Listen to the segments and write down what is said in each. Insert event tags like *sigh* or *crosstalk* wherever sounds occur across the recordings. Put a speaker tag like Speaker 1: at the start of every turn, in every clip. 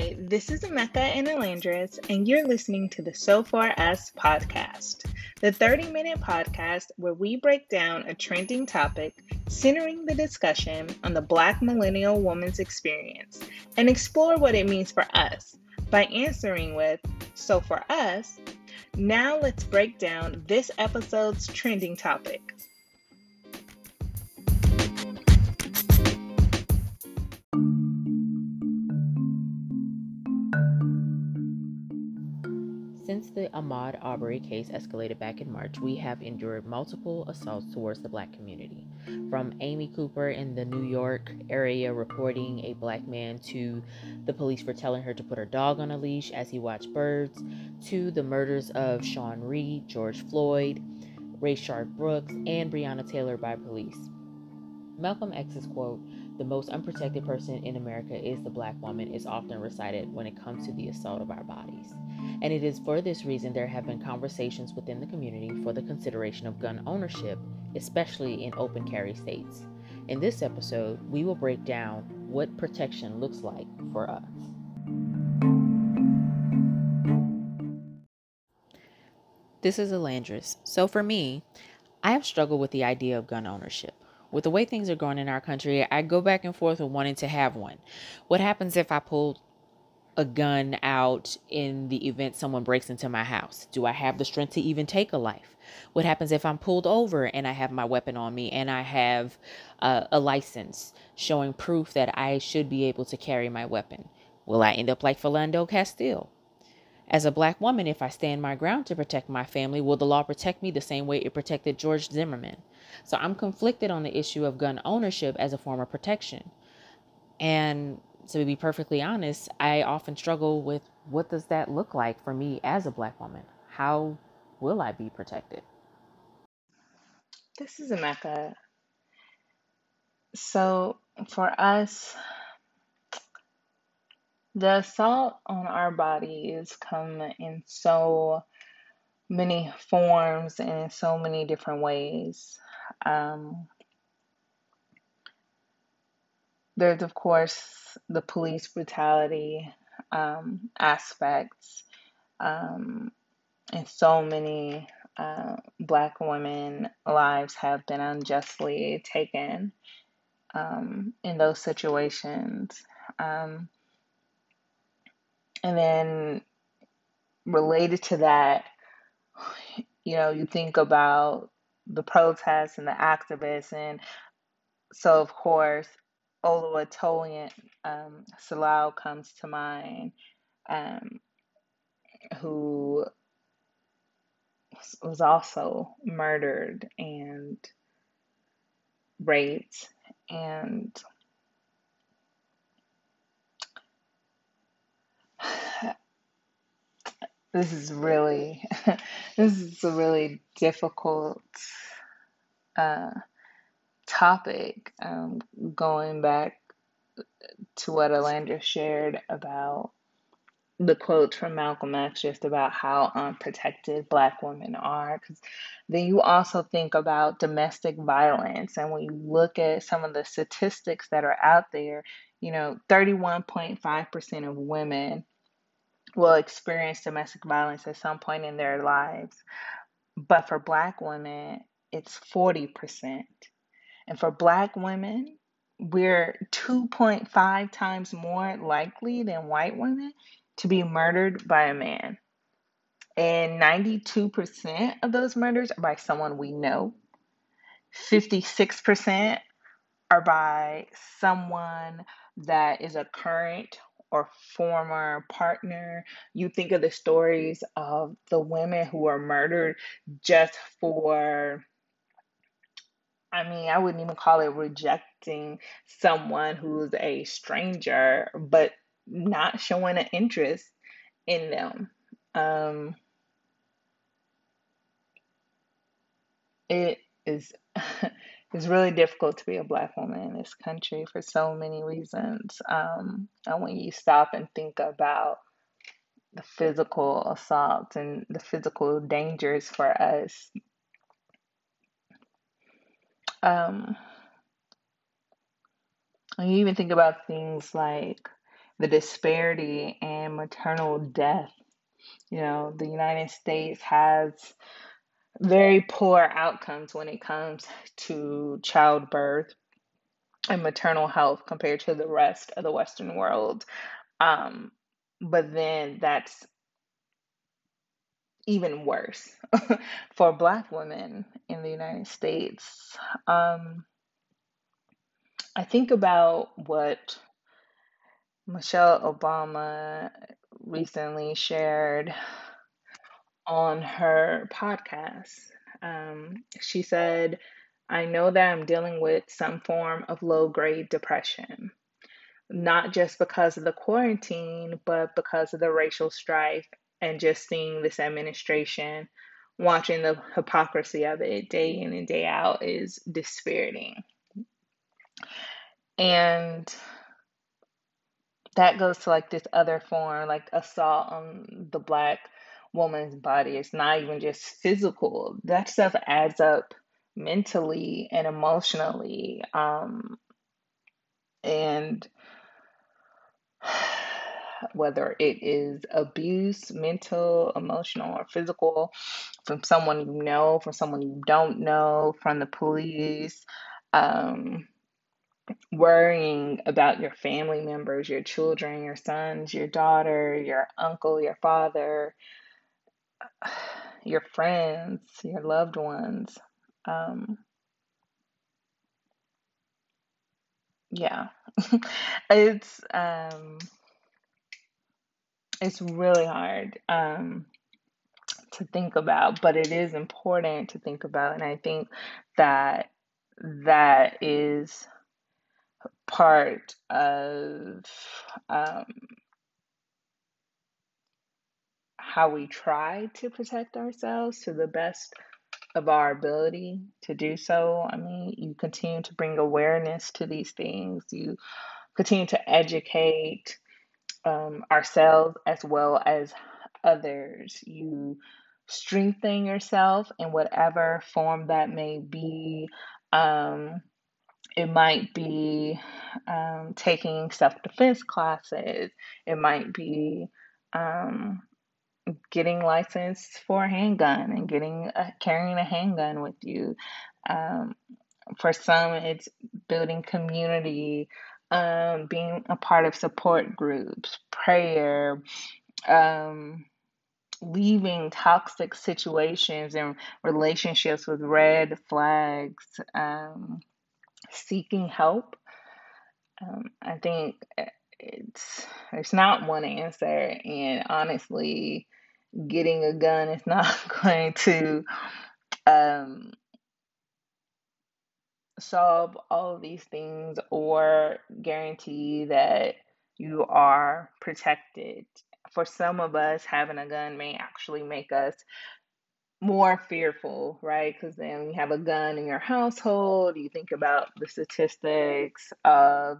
Speaker 1: Hi, this is Emeka and Elandris, and you're listening to the So For Us podcast, the 30 minute podcast where we break down a trending topic centering the discussion on the Black millennial woman's experience and explore what it means for us by answering with So for us, now let's break down this episode's trending topic.
Speaker 2: Since the Ahmaud Arbery case escalated back in March, we have endured multiple assaults towards the black community. From Amy Cooper in the New York area reporting a black man to the police for telling her to put her dog on a leash as he watched birds, to the murders of Sean Reed, George Floyd, Rayshard Brooks, and Breonna Taylor by police. Malcolm X's quote, the most unprotected person in America is the black woman, is often recited when it comes to the assault of our bodies. And it is for this reason there have been conversations within the community for the consideration of gun ownership, especially in open carry states. In this episode, we will break down what protection looks like for us. This is Elandris. So for me, I have struggled with the idea of gun ownership with the way things are going in our country, I go back and forth with wanting to have one. What happens if I pull a gun out in the event someone breaks into my house? Do I have the strength to even take a life? What happens if I'm pulled over and I have my weapon on me and I have uh, a license showing proof that I should be able to carry my weapon? Will I end up like Philando Castile? As a black woman, if I stand my ground to protect my family, will the law protect me the same way it protected George Zimmerman? So I'm conflicted on the issue of gun ownership as a form of protection. And to be perfectly honest, I often struggle with what does that look like for me as a black woman? How will I be protected?
Speaker 1: This is Emeka. So for us, the assault on our bodies come in so many forms and in so many different ways. Um, there's, of course, the police brutality um, aspects, um, and so many uh, Black women lives have been unjustly taken um, in those situations. Um, and then related to that, you know, you think about the protests and the activists, and so of course, Oluwatoyin um, Salau comes to mind, um, who was also murdered and raped, and this is really *laughs* this is a really difficult uh, topic um, going back to what Alanda shared about the quotes from Malcolm X just about how unprotected black women are because then you also think about domestic violence and when you look at some of the statistics that are out there you know 31.5% of women will experience domestic violence at some point in their lives. But for black women, it's 40%. And for black women, we're 2.5 times more likely than white women to be murdered by a man. And 92% of those murders are by someone we know. 56% are by someone that is a current or former partner. You think of the stories of the women who are murdered just for, I mean, I wouldn't even call it rejecting someone who's a stranger, but not showing an interest in them. Um, it is *laughs* it's really difficult to be a black woman in this country for so many reasons. Um, and when you stop and think about the physical assaults and the physical dangers for us, um, and you even think about things like the disparity in maternal death. You know, the United States has very poor outcomes when it comes to childbirth and maternal health compared to the rest of the Western world. Um, but then that's even worse *laughs* for Black women in the United States. Um, I think about what Michelle Obama recently shared on her podcast. Um, she said, I know that I'm dealing with some form of low grade depression, not just because of the quarantine, but because of the racial strife and just seeing this administration, watching the hypocrisy of it day in and day out is dispiriting. And that goes to like this other form, like assault on the black woman's body. It's not even just physical. That stuff adds up mentally and emotionally. Um, and *sighs* whether it is abuse, mental, emotional, or physical, from someone you know, from someone you don't know, from the police, um, worrying about your family members, your children, your sons, your daughter, your uncle, your father, *sighs* your friends, your loved ones. Um, yeah, *laughs* it's um, it's really hard um, to think about, but it is important to think about, and I think that that is part of um, how we try to protect ourselves to the best of our ability to do so. I mean, you continue to bring awareness to these things, you continue to educate um, ourselves as well as others. You strengthen yourself in whatever form that may be. Um, it might be um, taking self defense classes. It might be um, getting licensed for a handgun and getting a, carrying a handgun with you. Um, for some, it's building community, um, being a part of support groups, prayer, um, leaving toxic situations and relationships with red flags, um, seeking help. Um, I think it's it's not one answer, and honestly, getting a gun is not *laughs* going to um, solve all of these things or guarantee that you are protected. For some of us, having a gun may actually make us more fearful, right? Because then you have a gun in your household, you think about the statistics of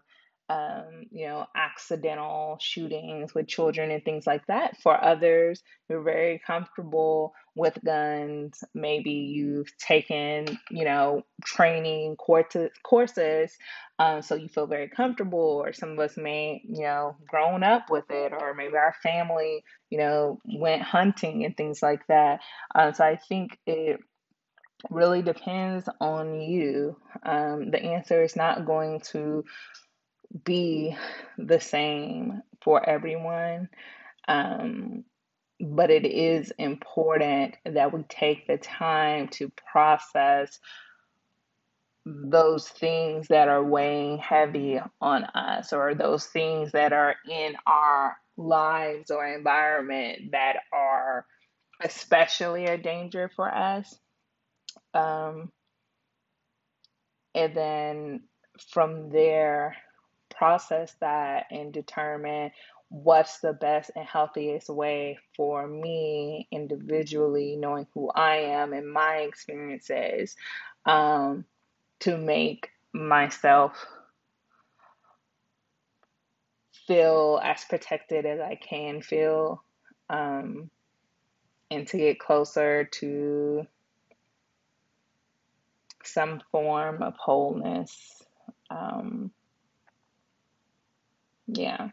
Speaker 1: um, you know, accidental shootings with children and things like that. For others, you're very comfortable with guns. Maybe you've taken, you know, training courses, courses um, so you feel very comfortable. Or some of us may, you know, grown up with it, or maybe our family, you know, went hunting and things like that. Um, so I think it really depends on you. Um, the answer is not going to be the same for everyone. Um, but it is important that we take the time to process those things that are weighing heavy on us or those things that are in our lives or environment that are especially a danger for us. Um, and then from there, process that and determine what's the best and healthiest way for me individually, knowing who I am and my experiences, um, to make myself feel as protected as I can feel, um, and to get closer to some form of wholeness. Um, yeah.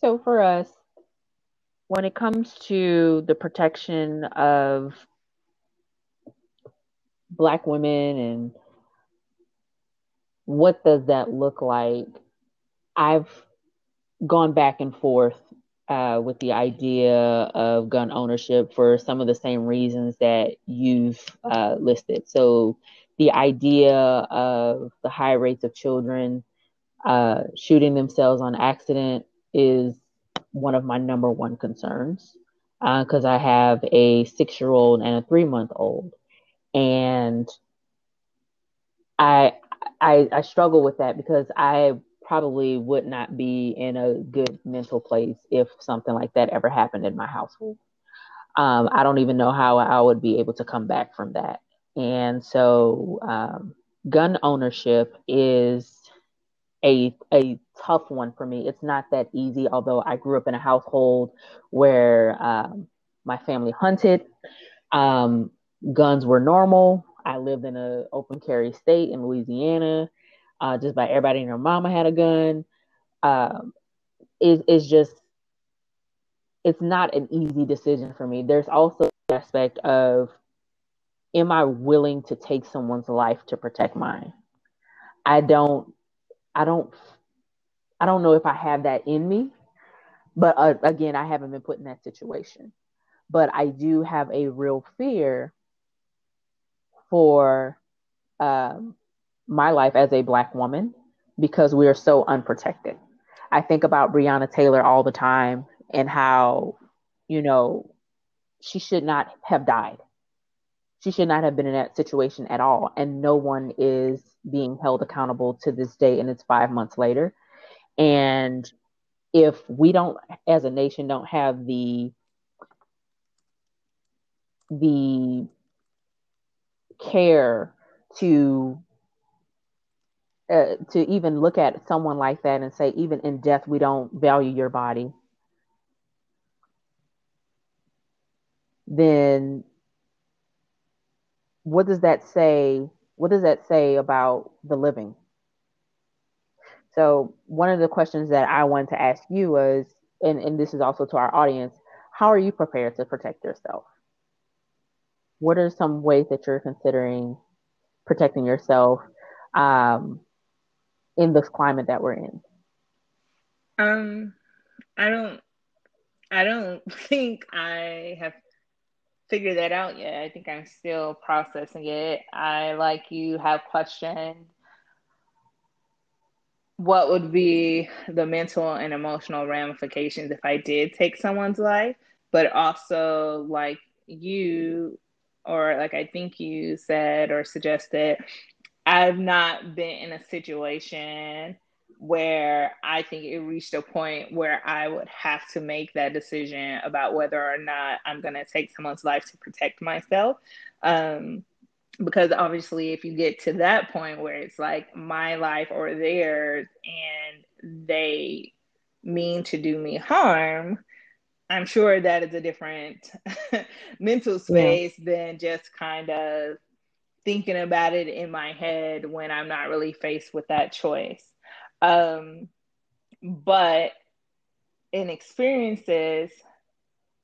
Speaker 2: So for us, when it comes to the protection of black women and what does that look like, I've gone back and forth uh, with the idea of gun ownership for some of the same reasons that you've uh, listed. So, the idea of the high rates of children uh, shooting themselves on accident is one of my number one concerns because uh, I have a six year old and a three month old. And I, I, I struggle with that because I probably would not be in a good mental place if something like that ever happened in my household. Um, I don't even know how I would be able to come back from that. And so, um, gun ownership is a a tough one for me. It's not that easy. Although I grew up in a household where um, my family hunted, um, guns were normal. I lived in an open carry state in Louisiana. Uh, just by everybody and their mama had a gun. Um, it, it's just it's not an easy decision for me. There's also the aspect of am I willing to take someone's life to protect mine? I don't I don't I don't know if I have that in me, but uh, again, I haven't been put in that situation. But I do have a real fear for um, my life as a black woman because we are so unprotected. I think about Breonna Taylor all the time and how, you know, she should not have died. She should not have been in that situation at all. And no one is being held accountable to this day, and it's five months later. And if we don't, as a nation, don't have the the care to uh, to even look at someone like that and say, even in death, we don't value your body, then what does that say? What does that say about the living? So, one of the questions that I wanted to ask you was, and, and this is also to our audience, how are you prepared to protect yourself? What are some ways that you're considering protecting yourself um, in this climate that we're in?
Speaker 1: Um, I don't, I don't *laughs* think I have figured that out yet. I think I'm still processing it. I, like you, have questioned what would be the mental and emotional ramifications if I did take someone's life, but also, like you, or like I think you said or suggested, I've not been in a situation where I think it reached a point where I would have to make that decision about whether or not I'm going to take someone's life to protect myself. Um, because obviously, if you get to that point where it's like my life or theirs and they mean to do me harm, I'm sure that is a different *laughs* mental space yeah. than just kind of thinking about it in my head when I'm not really faced with that choice. Um, but in experiences,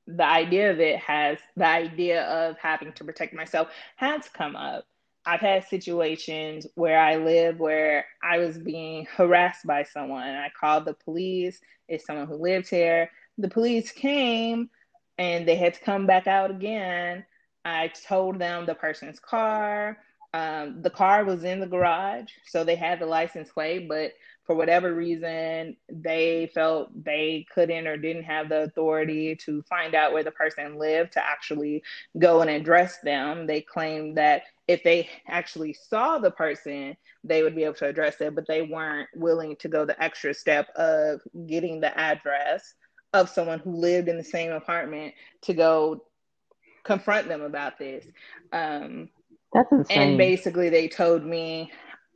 Speaker 1: the idea of it has the idea of having to protect myself has come up. I've had situations where I live where I was being harassed by someone. I called the police. It's someone who lives here. The police came and they had to come back out again. I told them the person's car. Um, the car was in the garage, so they had the license plate, but for whatever reason, they felt they couldn't or didn't have the authority to find out where the person lived to actually go and address them. They claimed that if they actually saw the person, they would be able to address it, but they weren't willing to go the extra step of getting the address of someone who lived in the same apartment to go confront them about this. Um,
Speaker 2: That's insane.
Speaker 1: And basically, they told me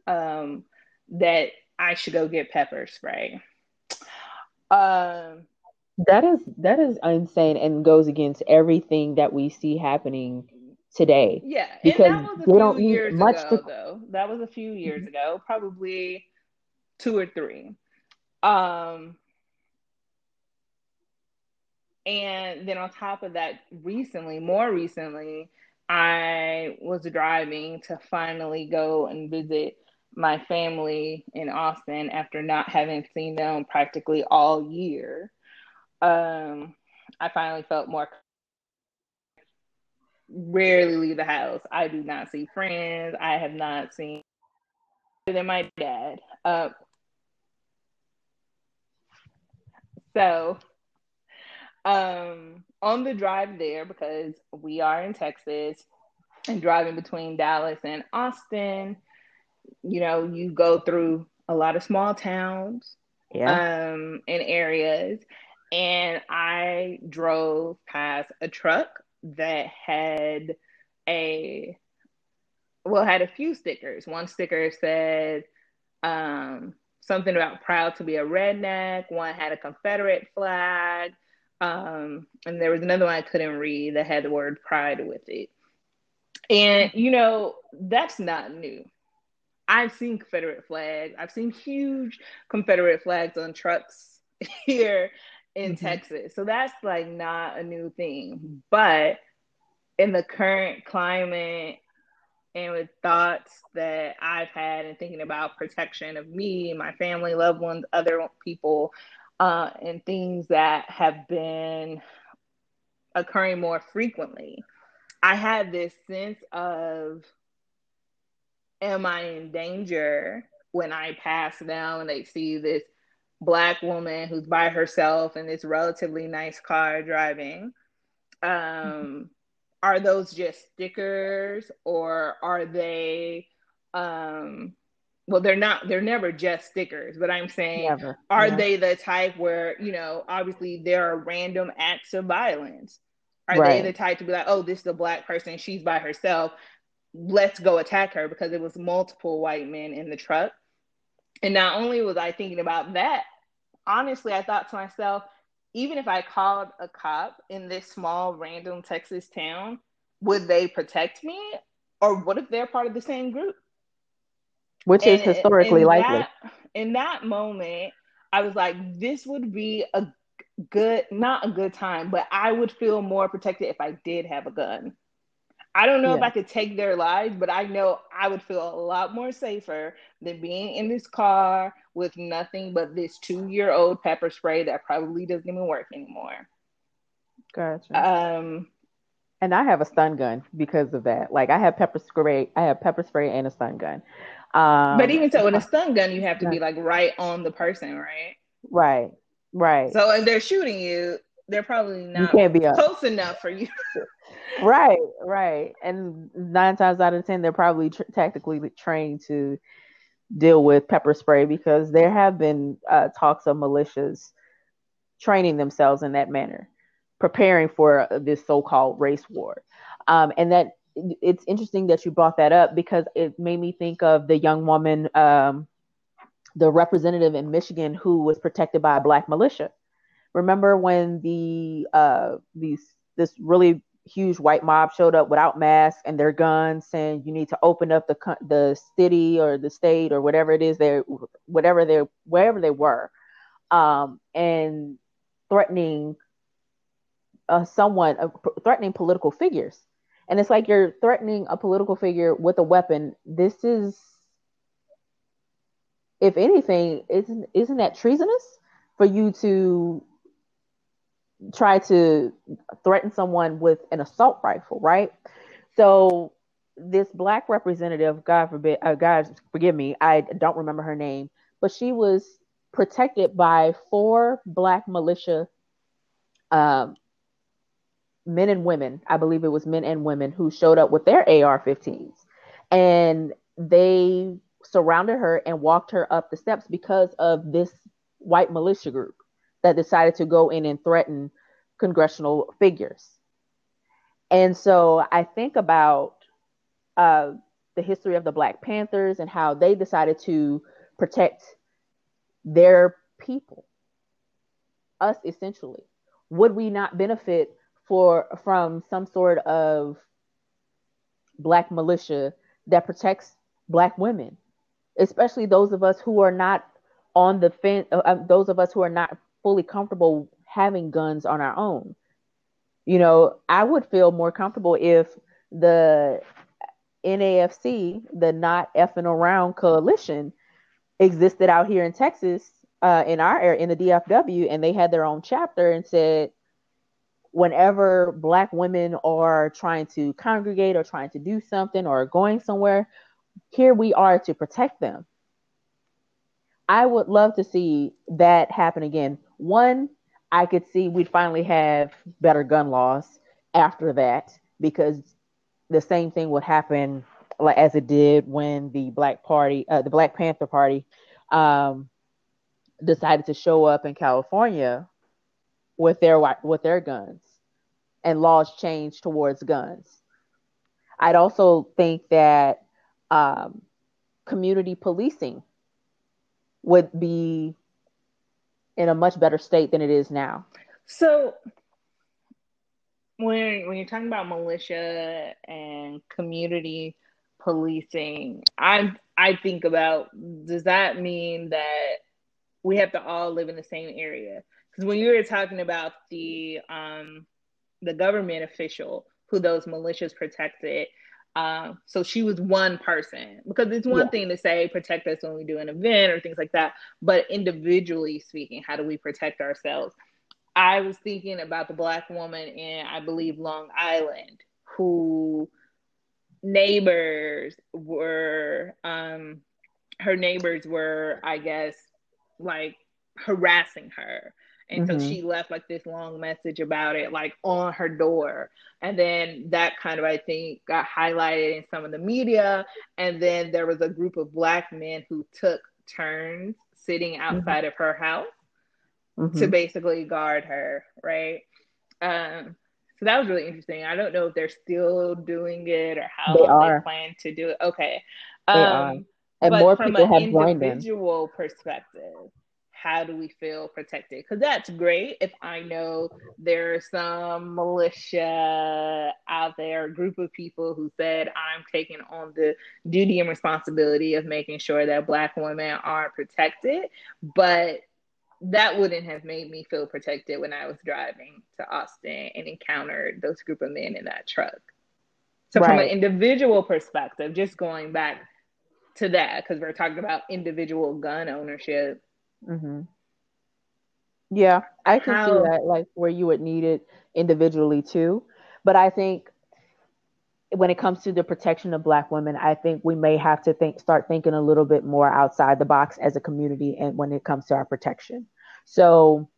Speaker 1: um, that I should go get pepper spray. Um,
Speaker 2: that is that is insane and goes against everything that we see happening today.
Speaker 1: Yeah, because they don't need much ago, to... though. That was a few years mm-hmm. ago, probably two or three. Um, and then on top of that, recently, more recently, I was driving to finally go and visit my family in Austin after not having seen them practically all year. Um, I finally felt more rarely leave the house. I do not see friends. I have not seen than my dad. Uh, so um, on the drive there, because we are in Texas and driving between Dallas and Austin, you know, you go through a lot of small towns yeah. um, and areas. And I drove past a truck that had a well had a few stickers. One sticker said um, something about proud to be a redneck. One had a Confederate flag. Um, and there was another one I couldn't read that had the word pride with it. And you know, that's not new. I've seen Confederate flags. I've seen huge Confederate flags on trucks *laughs* here in mm-hmm. Texas. So that's like not a new thing. But in the current climate and with thoughts that I've had and thinking about protection of me, my family, loved ones, other people, uh, and things that have been occurring more frequently, I had this sense of, am I in danger when I pass down and they see this black woman who's by herself in this relatively nice car driving? Um, are those just stickers or are they um well they're not they're never just stickers but i'm saying never. are yeah. they the type where you know obviously there are random acts of violence are right. they the type to be like oh this is a black person she's by herself let's go attack her because it was multiple white men in the truck and not only was i thinking about that honestly i thought to myself even if I called a cop in this small random Texas town, would they protect me? Or what if they're part of the same group?
Speaker 2: Which and, is historically in likely.
Speaker 1: That, in that moment, I was like, this would be a good, not a good time, but I would feel more protected if I did have a gun. I don't know yeah. if I could take their lives, but I know I would feel a lot more safer than being in this car with nothing but this two year old pepper spray that probably doesn't even work anymore.
Speaker 2: Gotcha. Um, and I have a stun gun because of that. Like I have pepper spray, I have pepper spray and a stun gun.
Speaker 1: Um, but even so, with a stun gun, you have to be like right on the person, right?
Speaker 2: Right, right.
Speaker 1: So if they're shooting you, they're probably not you can't be close enough for you. *laughs*
Speaker 2: right, right. And nine times out of ten, they're probably tr- tactically trained to deal with pepper spray because there have been uh, talks of militias training themselves in that manner, preparing for this so-called race war. Um, and that it's interesting that you brought that up because it made me think of the young woman, um, the representative in Michigan who was protected by a black militia. Remember when the uh, these this really huge white mob showed up without masks and their guns, saying you need to open up the the city or the state or whatever it is they whatever they wherever they were, um, and threatening uh, someone uh, threatening political figures. And it's like you're threatening a political figure with a weapon. This is, if anything, isn't isn't that treasonous for you to try to threaten someone with an assault rifle, right? So this black representative, God forbid, uh, God forgive me, I don't remember her name, but she was protected by four black militia um, men and women. I believe it was men and women who showed up with their AR-15s, and they surrounded her and walked her up the steps because of this white militia group that decided to go in and threaten congressional figures. And so I think about uh, the history of the Black Panthers and how they decided to protect their people, us essentially. Would we not benefit for from some sort of black militia that protects black women, especially those of us who are not on the fence, uh, those of us who are not fully comfortable having guns on our own. You know, I would feel more comfortable if the NAFC, the Not Effing Around Coalition, existed out here in Texas, uh, in our area, in the DFW, and they had their own chapter and said, whenever Black women are trying to congregate or trying to do something or going somewhere, here we are to protect them. I would love to see that happen again. One, I could see we'd finally have better gun laws after that because the same thing would happen like as it did when the Black Party, uh, the Black Panther Party, um, decided to show up in California with their with their guns, and laws changed towards guns. I'd also think that um, community policing would be in a much better state than it is now.
Speaker 1: So when when you're talking about militia and community policing, I I think about does that mean that we have to all live in the same area? Because when you were talking about the um the government official who those militias protected, um, so she was one person because it's one yeah. thing to say protect us when we do an event or things like that, but individually speaking, how do we protect ourselves? I was thinking about the black woman in, I believe, Long Island, who neighbors were, um, her neighbors were, I guess, like harassing her and mm-hmm. so she left like this long message about it, like on her door. And then that kind of, I think, got highlighted in some of the media. And then there was a group of Black men who took turns sitting mm-hmm. outside mm-hmm. of her house mm-hmm. to basically guard her, right? Um, so that was really interesting. I don't know if they're still doing it or how they, they plan to do it. Okay. Um, and more people have joined them. individual perspective, how do we feel protected? Because that's great if I know there's some militia out there, a group of people who said, I'm taking on the duty and responsibility of making sure that Black women are protected. But that wouldn't have made me feel protected when I was driving to Austin and encountered those group of men in that truck. So, right. from an individual perspective, just going back to that, because we're talking about individual gun ownership
Speaker 2: Mm-hmm. Yeah, I can How... see that, like where you would need it individually too. But I think when it comes to the protection of Black women, I think we may have to think, start thinking a little bit more outside the box as a community, and when it comes to our protection. So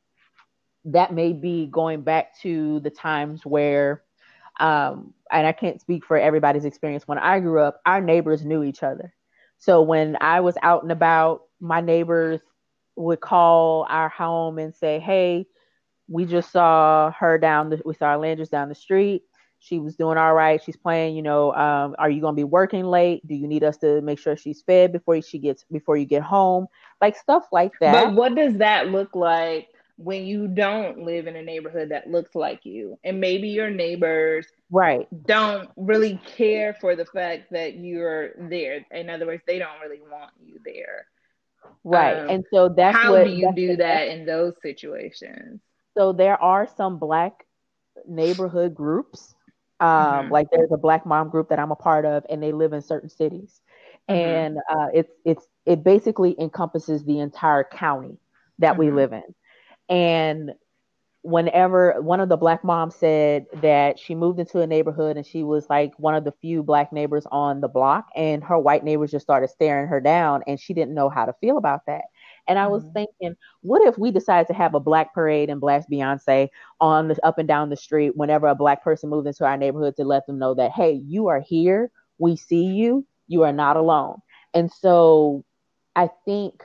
Speaker 2: that may be going back to the times where, um, and I can't speak for everybody's experience. When I grew up, our neighbors knew each other. So when I was out and about, my neighbors would call our home and say, "Hey, we just saw her down the we saw Landers down the street. She was doing all right. She's playing. You know, um, are you going to be working late? Do you need us to make sure she's fed before she gets before you get home? Like stuff like that.
Speaker 1: But what does that look like when you don't live in a neighborhood that looks like you, and maybe your neighbors
Speaker 2: right
Speaker 1: don't really care for the fact that you're there. In other words, they don't really want you there
Speaker 2: Right. Um, and so that's
Speaker 1: how
Speaker 2: what,
Speaker 1: do you do that in those situations?
Speaker 2: So there are some black neighborhood groups. Um, mm-hmm. like there's a black mom group that I'm a part of and they live in certain cities. Mm-hmm. And uh, it's it's it basically encompasses the entire county that mm-hmm. we live in. And whenever one of the black moms said that she moved into a neighborhood and she was like one of the few black neighbors on the block and her white neighbors just started staring her down and she didn't know how to feel about that and I was mm-hmm. thinking, what if we decided to have a black parade and blast Beyonce on the up and down the street whenever a black person moves into our neighborhood to let them know that, hey, you are here, we see you, you are not alone. And so I think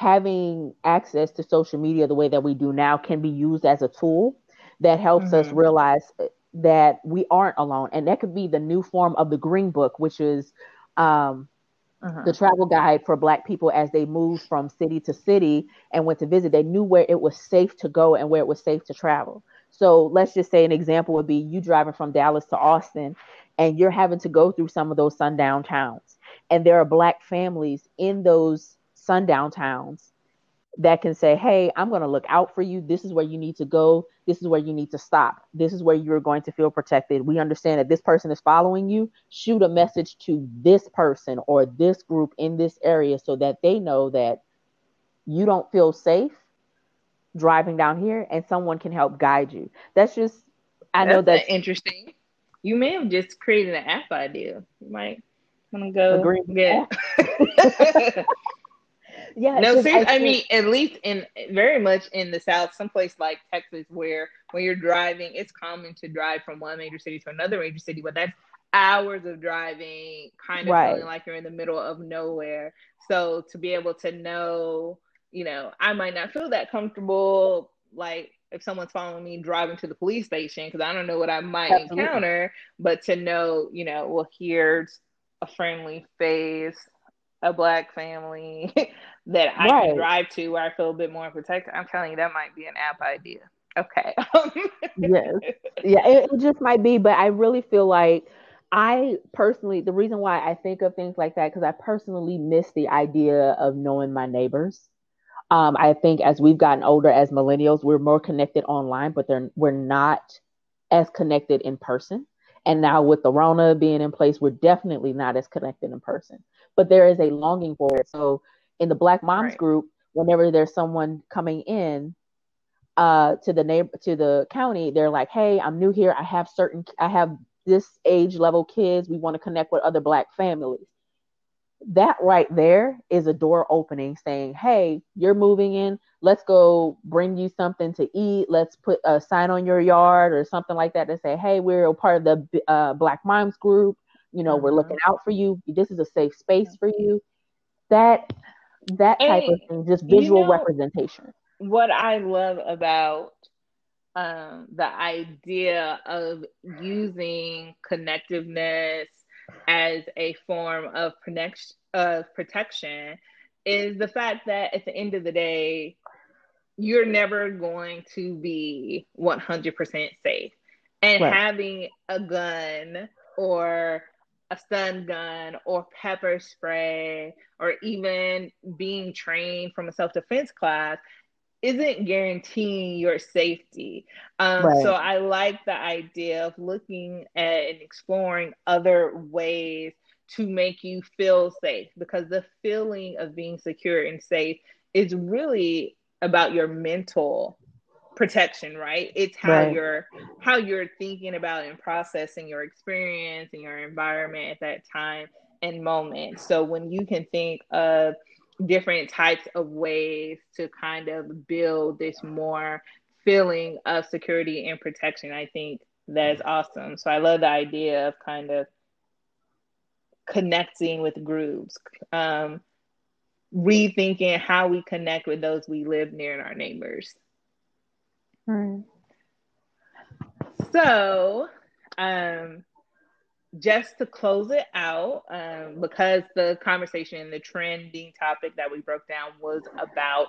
Speaker 2: having access to social media the way that we do now can be used as a tool that helps mm-hmm. us realize that we aren't alone. And that could be the new form of the Green Book, which is um, uh-huh. the travel guide for Black people as they moved from city to city and went to visit. They knew where it was safe to go and where it was safe to travel. So let's just say an example would be you driving from Dallas to Austin and you're having to go through some of those sundown towns. And there are Black families in those sundown towns that can say, Hey, I'm going to look out for you. This is where you need to go. This is where you need to stop. This is where you're going to feel protected. We understand that this person is following you. Shoot a message to this person or this group in this area so that they know that you don't feel safe driving down here and someone can help guide you. That's just, I
Speaker 1: that's
Speaker 2: know that's
Speaker 1: interesting. You may have just created an app idea. You might want to go
Speaker 2: Agree.
Speaker 1: get. *laughs* *laughs*
Speaker 2: yeah.
Speaker 1: No, seriously, I,
Speaker 2: think-
Speaker 1: mean, at least in very much in the South, someplace like Texas, where when you're driving, it's common to drive from one major city to another major city, but that's hours of driving, kind of
Speaker 2: Right.
Speaker 1: feeling like you're in the middle of nowhere. So to be able to know, you know, I might not feel that comfortable, like if someone's following me driving to the police station, because I don't know what I might
Speaker 2: Absolutely.
Speaker 1: encounter, but to know, you know, well, here's a friendly face, a black family *laughs* that I
Speaker 2: Right.
Speaker 1: can drive to where I feel a bit more protected. I'm telling you, that might be an app idea. Okay. *laughs*
Speaker 2: yes. yeah, it, it just might be, but I really feel like I personally, the reason why I think of things like that, because I personally miss the idea of knowing my neighbors. Um, I think as we've gotten older as millennials, we're more connected online, but they're, we're not as connected in person. And now with the Rona being in place, we're definitely not as connected in person. But there is a longing for it. So in the Black Moms
Speaker 1: Right.
Speaker 2: group, whenever there's someone coming in, uh to the neighbor to the county they're like hey i'm new here. I have certain i have this age level kids. We want to connect with other black families. That right there is a door opening saying hey you're moving in. Let's go bring you something to eat. Let's put a sign on your yard or something like that to say hey we're a part of the uh, black moms group. You know we're
Speaker 1: Mhm.
Speaker 2: looking out for you. This is a safe space for you that that type of thing just
Speaker 1: you
Speaker 2: visual
Speaker 1: know-
Speaker 2: representation
Speaker 1: what I love about um, the idea of using connectiveness as a form of protection, of protection is the fact that at the end of the day, you're never going to be 100% safe. And
Speaker 2: Right.
Speaker 1: having a gun or a stun gun or pepper spray or even being trained from a self defense class isn't guaranteeing your safety. Um,
Speaker 2: Right.
Speaker 1: So I like the idea of looking at and exploring other ways to make you feel safe because the feeling of being secure and safe is really about your mental protection right? It's how
Speaker 2: Right.
Speaker 1: you're how you're thinking about and processing your experience and your environment at that time and moment. So when you can think of different types of ways to kind of build this more feeling of security and protection i think that's awesome. So i love the idea of kind of connecting with groups um, rethinking how we connect with those we live near and our neighbors So, um, just to close it out, um, because the conversation, the trending topic that we broke down was about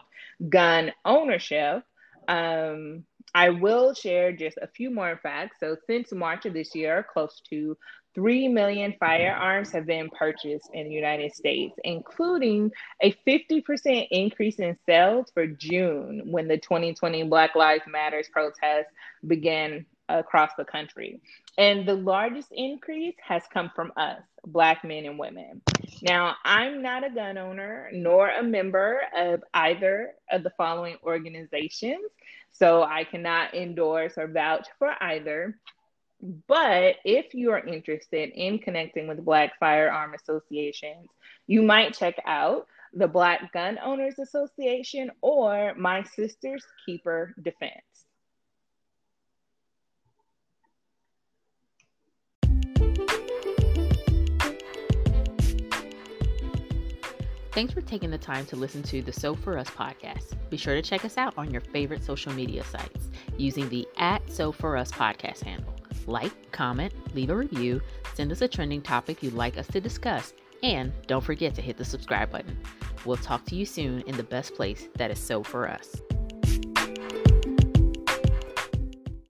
Speaker 1: gun ownership, um, I will share just a few more facts. So, since March of this year, close to 3 million firearms have been purchased in the United States, including a 50% increase in sales for June when the 2020 Black Lives Matters protests began across the country. And the largest increase has come from us, Black men and women. Now, I'm not a gun owner nor a member of either of the following organizations, so I cannot endorse or vouch for either. But if you are interested in connecting with Black firearm associations, you might check out the Black Gun Owners Association or My Sister's Keeper Defense.
Speaker 3: Thanks for taking the time to listen to the So For Us podcast. Be sure to check us out on your favorite social media sites using the at So For Us podcast handle. Like, comment, leave a review, send us a trending topic you'd like us to discuss, and don't forget to hit the subscribe button. We'll talk to you soon in the best place that is So For Us.